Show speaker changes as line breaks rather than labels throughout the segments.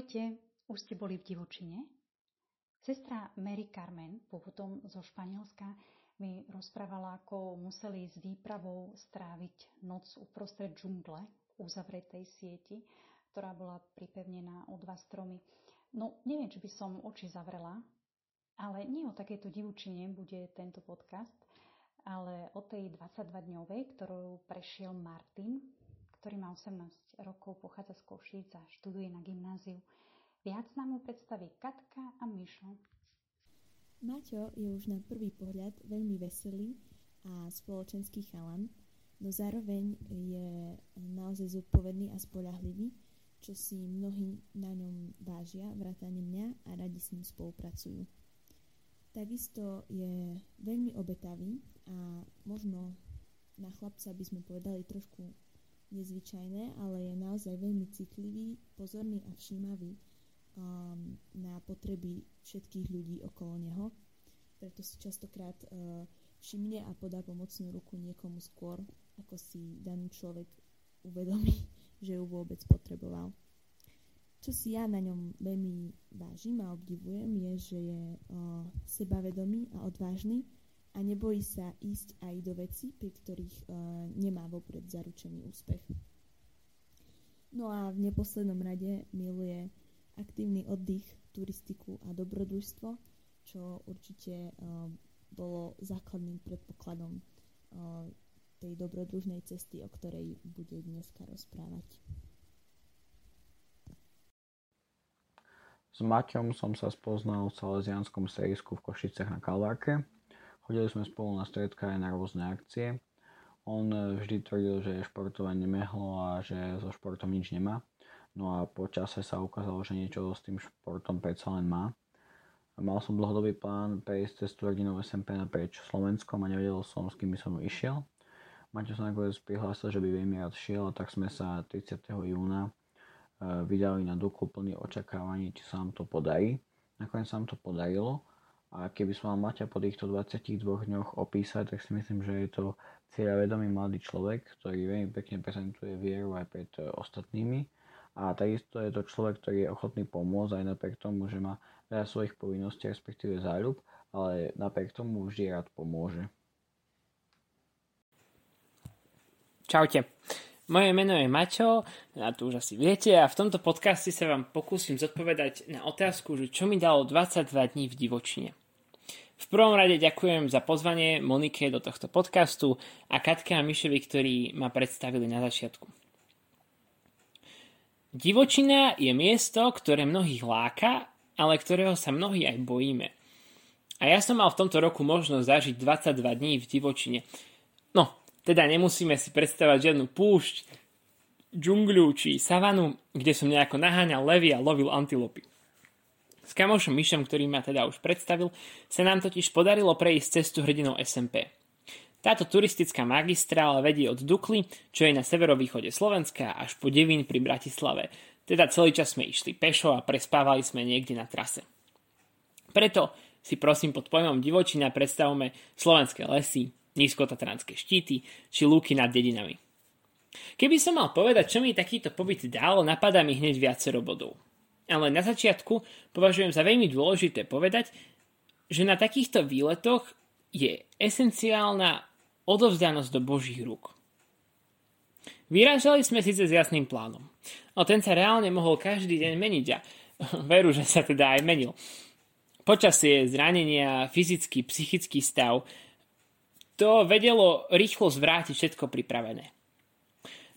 Ahojte, už ste boli v divočine? Sestra Mary Carmen, pôvodom zo Španielska, mi rozprávala, ako museli s výpravou stráviť noc uprostred džungle uzavretej sieti, ktorá bola pripevnená o dva stromy. No, neviem, či by som oči zavrela, ale nie o takejto divučine bude tento podcast, ale o tej 22-dňovej, ktorou prešiel Martin, ktorý má 18 rokov, pochádza z Košíc a študuje na gymnáziu. Viac nám mu predstaví Katka a Mišo.
Maťo je už na prvý pohľad veľmi veselý a spoločenský chalan, no zároveň je naozaj zodpovedný a spolahlivý, čo si mnohí na ňom vážia, vrátane mňa a radi s ním spolupracujú. Takisto je veľmi obetavý a možno na chlapca by sme povedali trošku nezvyčajné, ale je naozaj veľmi citlivý, pozorný a všímavý um, na potreby všetkých ľudí okolo neho. Preto si častokrát uh, všimne a podá pomocnú ruku niekomu skôr, ako si daný človek uvedomí, že ju vôbec potreboval. Čo si ja na ňom veľmi vážim a obdivujem, je, že je uh, sebavedomý a odvážny a nebojí sa ísť aj do veci, pri ktorých uh, nemá vopred zaručený úspech. No a v neposlednom rade miluje aktívny oddych, turistiku a dobrodružstvo, čo určite uh, bolo základným predpokladom uh, tej dobrodružnej cesty, o ktorej bude dneska rozprávať.
S Maťom som sa spoznal v salesianskom sejsku v Košicech na Kalvárke, Chodili sme spolu na stredka aj na rôzne akcie. On e, vždy tvrdil, že športovanie nemehlo a že so športom nič nemá. No a po čase sa ukázalo, že niečo s tým športom predsa len má. Mal som dlhodobý plán prejsť cez tú rodinu SMP naprieč Slovenskom a nevedel som, s kým by som išiel. Maťo sa nakoniec prihlásil, že by veľmi rád šiel, tak sme sa 30. júna e, vydali na Duklu plný očakávaní, či sa nám to podarí. Nakoniec sa nám to podarilo a keby som mal Maťa po týchto 22 dňoch opísať, tak si myslím, že je to cieľavedomý mladý človek, ktorý veľmi pekne prezentuje vieru aj pred e, ostatnými. A takisto je to človek, ktorý je ochotný pomôcť aj napriek tomu, že má veľa svojich povinností, respektíve záľub, ale napriek tomu vždy rád pomôže.
Čaute. Moje meno je Maťo, a to už asi viete, a v tomto podcaste sa vám pokúsim zodpovedať na otázku, že čo mi dalo 22 dní v divočine. V prvom rade ďakujem za pozvanie Monike do tohto podcastu a Katke a Mišovi, ktorí ma predstavili na začiatku. Divočina je miesto, ktoré mnohých láka, ale ktorého sa mnohí aj bojíme. A ja som mal v tomto roku možnosť zažiť 22 dní v divočine. No, teda nemusíme si predstavať žiadnu púšť, džungľu či savanu, kde som nejako naháňal levy a lovil antilopy. S kamošom Myšom, ktorý ma teda už predstavil, sa nám totiž podarilo prejsť cestu hrdinou SMP. Táto turistická magistrála vedie od Dukly, čo je na severovýchode Slovenska, až po Devín pri Bratislave. Teda celý čas sme išli pešo a prespávali sme niekde na trase. Preto si prosím pod pojmom divočina predstavme slovenské lesy, nízkotatranské štíty či lúky nad dedinami. Keby som mal povedať, čo mi takýto pobyt dal, napadá mi hneď viacero bodov ale na začiatku považujem za veľmi dôležité povedať, že na takýchto výletoch je esenciálna odovzdanosť do Božích rúk. Vyrážali sme síce s jasným plánom, ale ten sa reálne mohol každý deň meniť a veru, že sa teda aj menil. Počasie, zranenia, fyzický, psychický stav, to vedelo rýchlo zvrátiť všetko pripravené.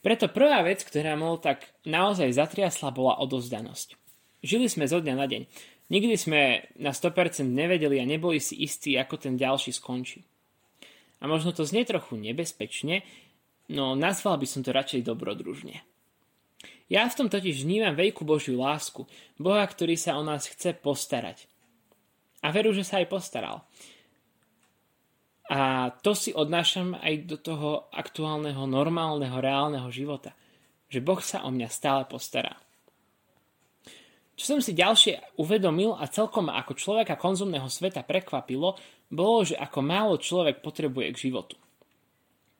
Preto prvá vec, ktorá mol tak naozaj zatriasla, bola odovzdanosť. Žili sme zo dňa na deň. Nikdy sme na 100% nevedeli a neboli si istí, ako ten ďalší skončí. A možno to znie trochu nebezpečne, no nazval by som to radšej dobrodružne. Ja v tom totiž vnímam veľkú Božiu lásku, Boha, ktorý sa o nás chce postarať. A veru, že sa aj postaral. A to si odnášam aj do toho aktuálneho, normálneho, reálneho života. Že Boh sa o mňa stále postará. Čo som si ďalšie uvedomil a celkom ako človeka konzumného sveta prekvapilo, bolo, že ako málo človek potrebuje k životu.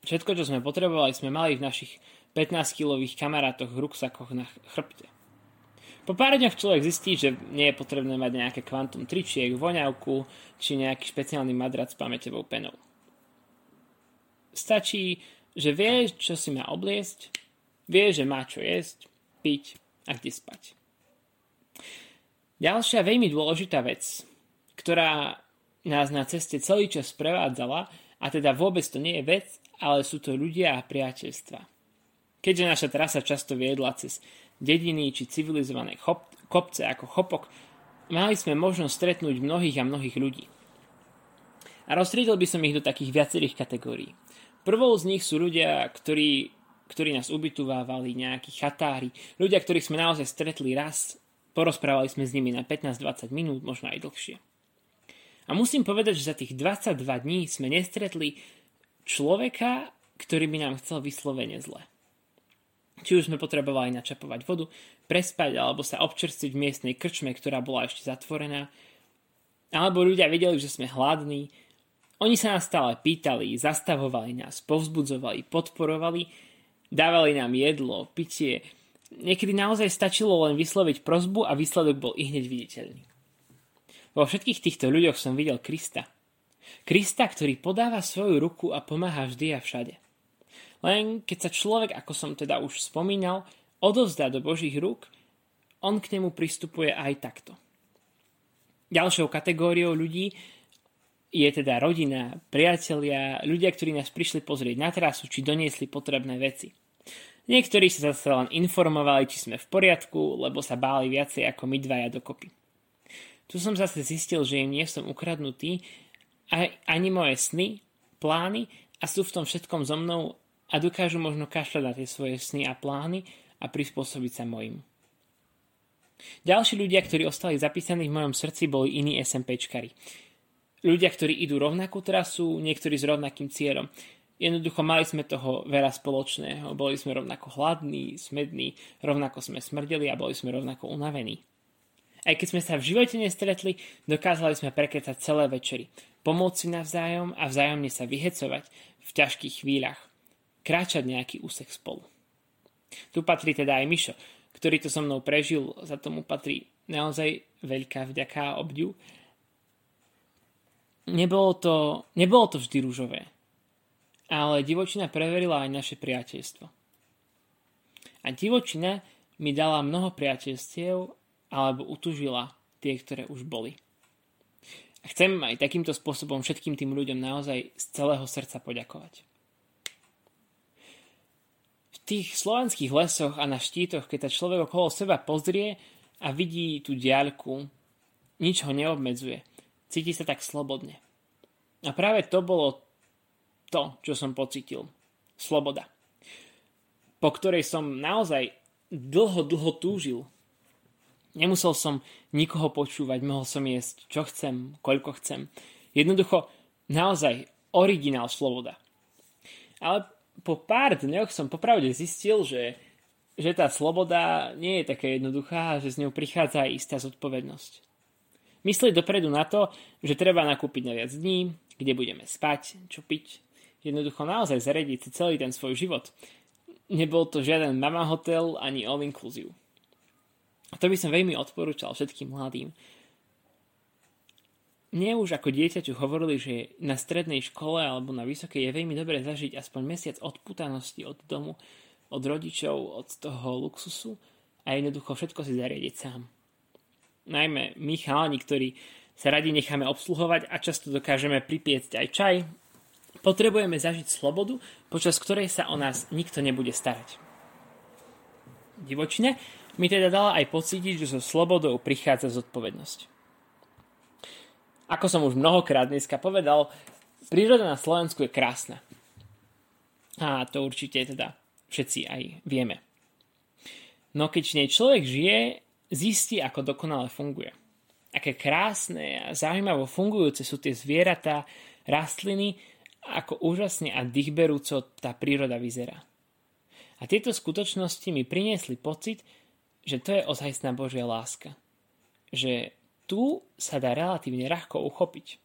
Všetko, čo sme potrebovali, sme mali v našich 15-kilových kamarátoch v ruksakoch na chrbte. Po pár dňoch človek zistí, že nie je potrebné mať nejaké kvantum tričiek, voňavku či nejaký špeciálny madrac s pamäťovou penou. Stačí, že vie, čo si má obliesť, vie, že má čo jesť, piť a kde spať. Ďalšia veľmi dôležitá vec, ktorá nás na ceste celý čas prevádzala, a teda vôbec to nie je vec, ale sú to ľudia a priateľstva. Keďže naša trasa často viedla cez dediny či civilizované chop, kopce ako chopok, mali sme možnosť stretnúť mnohých a mnohých ľudí. A rozstriedil by som ich do takých viacerých kategórií. Prvou z nich sú ľudia, ktorí, ktorí nás ubytovávali, nejakí chatári, ľudia, ktorých sme naozaj stretli raz, porozprávali sme s nimi na 15-20 minút, možno aj dlhšie. A musím povedať, že za tých 22 dní sme nestretli človeka, ktorý by nám chcel vyslovene zle. Či už sme potrebovali načapovať vodu, prespať alebo sa občerstviť v miestnej krčme, ktorá bola ešte zatvorená, alebo ľudia videli, že sme hladní. Oni sa nás stále pýtali, zastavovali nás, povzbudzovali, podporovali, dávali nám jedlo, pitie. Niekedy naozaj stačilo len vysloviť prozbu a výsledok bol i hneď viditeľný. Vo všetkých týchto ľuďoch som videl Krista. Krista, ktorý podáva svoju ruku a pomáha vždy a všade. Len keď sa človek, ako som teda už spomínal, odovzdá do Božích rúk, on k nemu pristupuje aj takto. Ďalšou kategóriou ľudí je teda rodina, priatelia, ľudia, ktorí nás prišli pozrieť na trasu, či doniesli potrebné veci. Niektorí sa zase len informovali, či sme v poriadku, lebo sa báli viacej ako my dvaja dokopy. Tu som zase zistil, že im nie som ukradnutý, ani moje sny, plány a sú v tom všetkom so mnou a dokážu možno kašľať na tie svoje sny a plány a prispôsobiť sa mojim. Ďalší ľudia, ktorí ostali zapísaní v mojom srdci, boli iní SMPčkari. Ľudia, ktorí idú rovnakú trasu, niektorí s rovnakým cieľom. Jednoducho mali sme toho veľa spoločného. Boli sme rovnako hladní, smední, rovnako sme smrdeli a boli sme rovnako unavení. Aj keď sme sa v živote nestretli, dokázali sme prekecať celé večery, pomôcť si navzájom a vzájomne sa vyhecovať v ťažkých chvíľach kráčať nejaký úsek spolu. Tu patrí teda aj Mišo, ktorý to so mnou prežil, za tomu patrí naozaj veľká vďaka a obdiv. Nebolo to, nebolo to vždy rúžové, ale divočina preverila aj naše priateľstvo. A divočina mi dala mnoho priateľstiev alebo utužila tie, ktoré už boli. A chcem aj takýmto spôsobom všetkým tým ľuďom naozaj z celého srdca poďakovať tých slovenských lesoch a na štítoch, keď sa človek okolo seba pozrie a vidí tú diaľku, nič ho neobmedzuje. Cíti sa tak slobodne. A práve to bolo to, čo som pocitil. Sloboda. Po ktorej som naozaj dlho, dlho túžil. Nemusel som nikoho počúvať, mohol som jesť, čo chcem, koľko chcem. Jednoducho, naozaj originál sloboda. Ale po pár dňoch som popravde zistil, že, že tá sloboda nie je taká jednoduchá a že s ňou prichádza aj istá zodpovednosť. Myslieť dopredu na to, že treba nakúpiť na viac dní, kde budeme spať, čo piť. Jednoducho naozaj zarediť si celý ten svoj život. Nebol to žiaden mama hotel ani all inclusive. A to by som veľmi odporúčal všetkým mladým, mne už ako dieťaťu hovorili, že na strednej škole alebo na vysokej je veľmi dobre zažiť aspoň mesiac odputanosti od domu, od rodičov, od toho luxusu a jednoducho všetko si zariadiť sám. Najmä my chalani, ktorí sa radi necháme obsluhovať a často dokážeme pripiecť aj čaj, potrebujeme zažiť slobodu, počas ktorej sa o nás nikto nebude starať. Divočine mi teda dala aj pocítiť, že so slobodou prichádza zodpovednosť. Ako som už mnohokrát dneska povedal, príroda na Slovensku je krásna. A to určite teda všetci aj vieme. No keď nej človek žije, zistí, ako dokonale funguje. Aké krásne a zaujímavo fungujúce sú tie zvieratá, rastliny, ako úžasne a dýchberúco tá príroda vyzerá. A tieto skutočnosti mi priniesli pocit, že to je ozajstná Božia láska. Že tu sa dá relatívne ľahko uchopiť.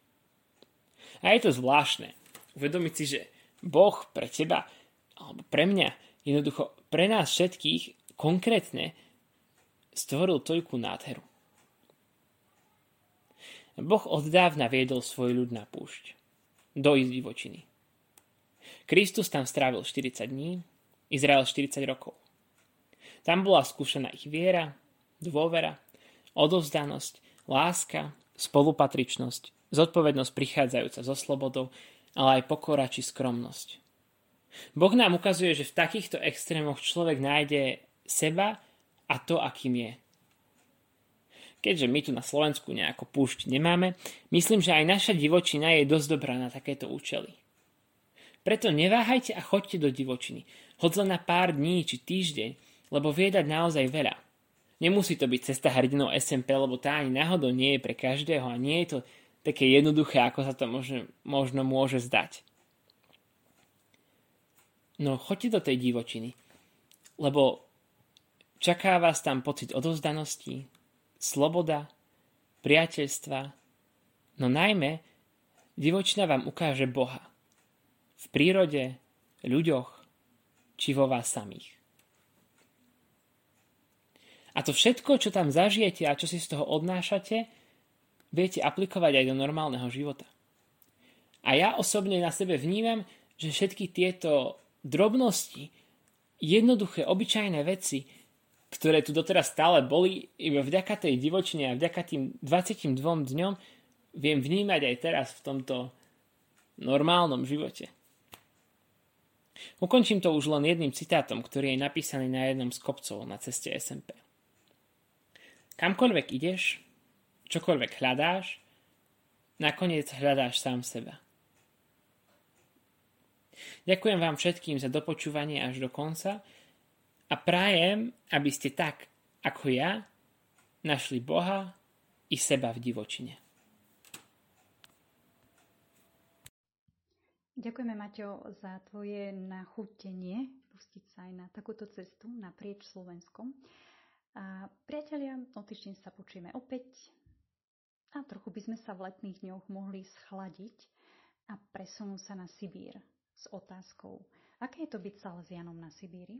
A je to zvláštne. Uvedomiť si, že Boh pre teba, alebo pre mňa, jednoducho pre nás všetkých konkrétne stvoril toľkú nádheru. Boh od dávna viedol svoj ľud na púšť, do divočiny. Kristus tam strávil 40 dní, Izrael 40 rokov. Tam bola skúšaná ich viera, dôvera, odovzdanosť, láska, spolupatričnosť, zodpovednosť prichádzajúca so slobodou, ale aj pokora či skromnosť. Boh nám ukazuje, že v takýchto extrémoch človek nájde seba a to, akým je. Keďže my tu na Slovensku nejako púšť nemáme, myslím, že aj naša divočina je dosť dobrá na takéto účely. Preto neváhajte a choďte do divočiny, hoď len na pár dní či týždeň, lebo viedať naozaj veľa. Nemusí to byť cesta hrdinou SMP, lebo tá ani náhodou nie je pre každého a nie je to také jednoduché, ako sa to možno, možno môže zdať. No choďte do tej divočiny, lebo čaká vás tam pocit odovzdanosti, sloboda, priateľstva, no najmä divočina vám ukáže Boha. V prírode, ľuďoch, či vo vás samých. A to všetko, čo tam zažijete a čo si z toho odnášate, viete aplikovať aj do normálneho života. A ja osobne na sebe vnímam, že všetky tieto drobnosti, jednoduché, obyčajné veci, ktoré tu doteraz stále boli, iba vďaka tej divočine a vďaka tým 22 dňom viem vnímať aj teraz v tomto normálnom živote. Ukončím to už len jedným citátom, ktorý je napísaný na jednom z kopcov na ceste SMP. Kamkoľvek ideš, čokoľvek hľadáš, nakoniec hľadáš sám seba. Ďakujem vám všetkým za dopočúvanie až do konca a prajem, aby ste tak, ako ja, našli Boha i seba v divočine.
Ďakujeme, Maťo, za tvoje nachutenie pustiť sa aj na takúto cestu naprieč Slovenskom. A priatelia, o týždeň sa počujeme opäť a trochu by sme sa v letných dňoch mohli schladiť a presunúť sa na Sibír s otázkou, aké je to byť Salesianom na Sibíri?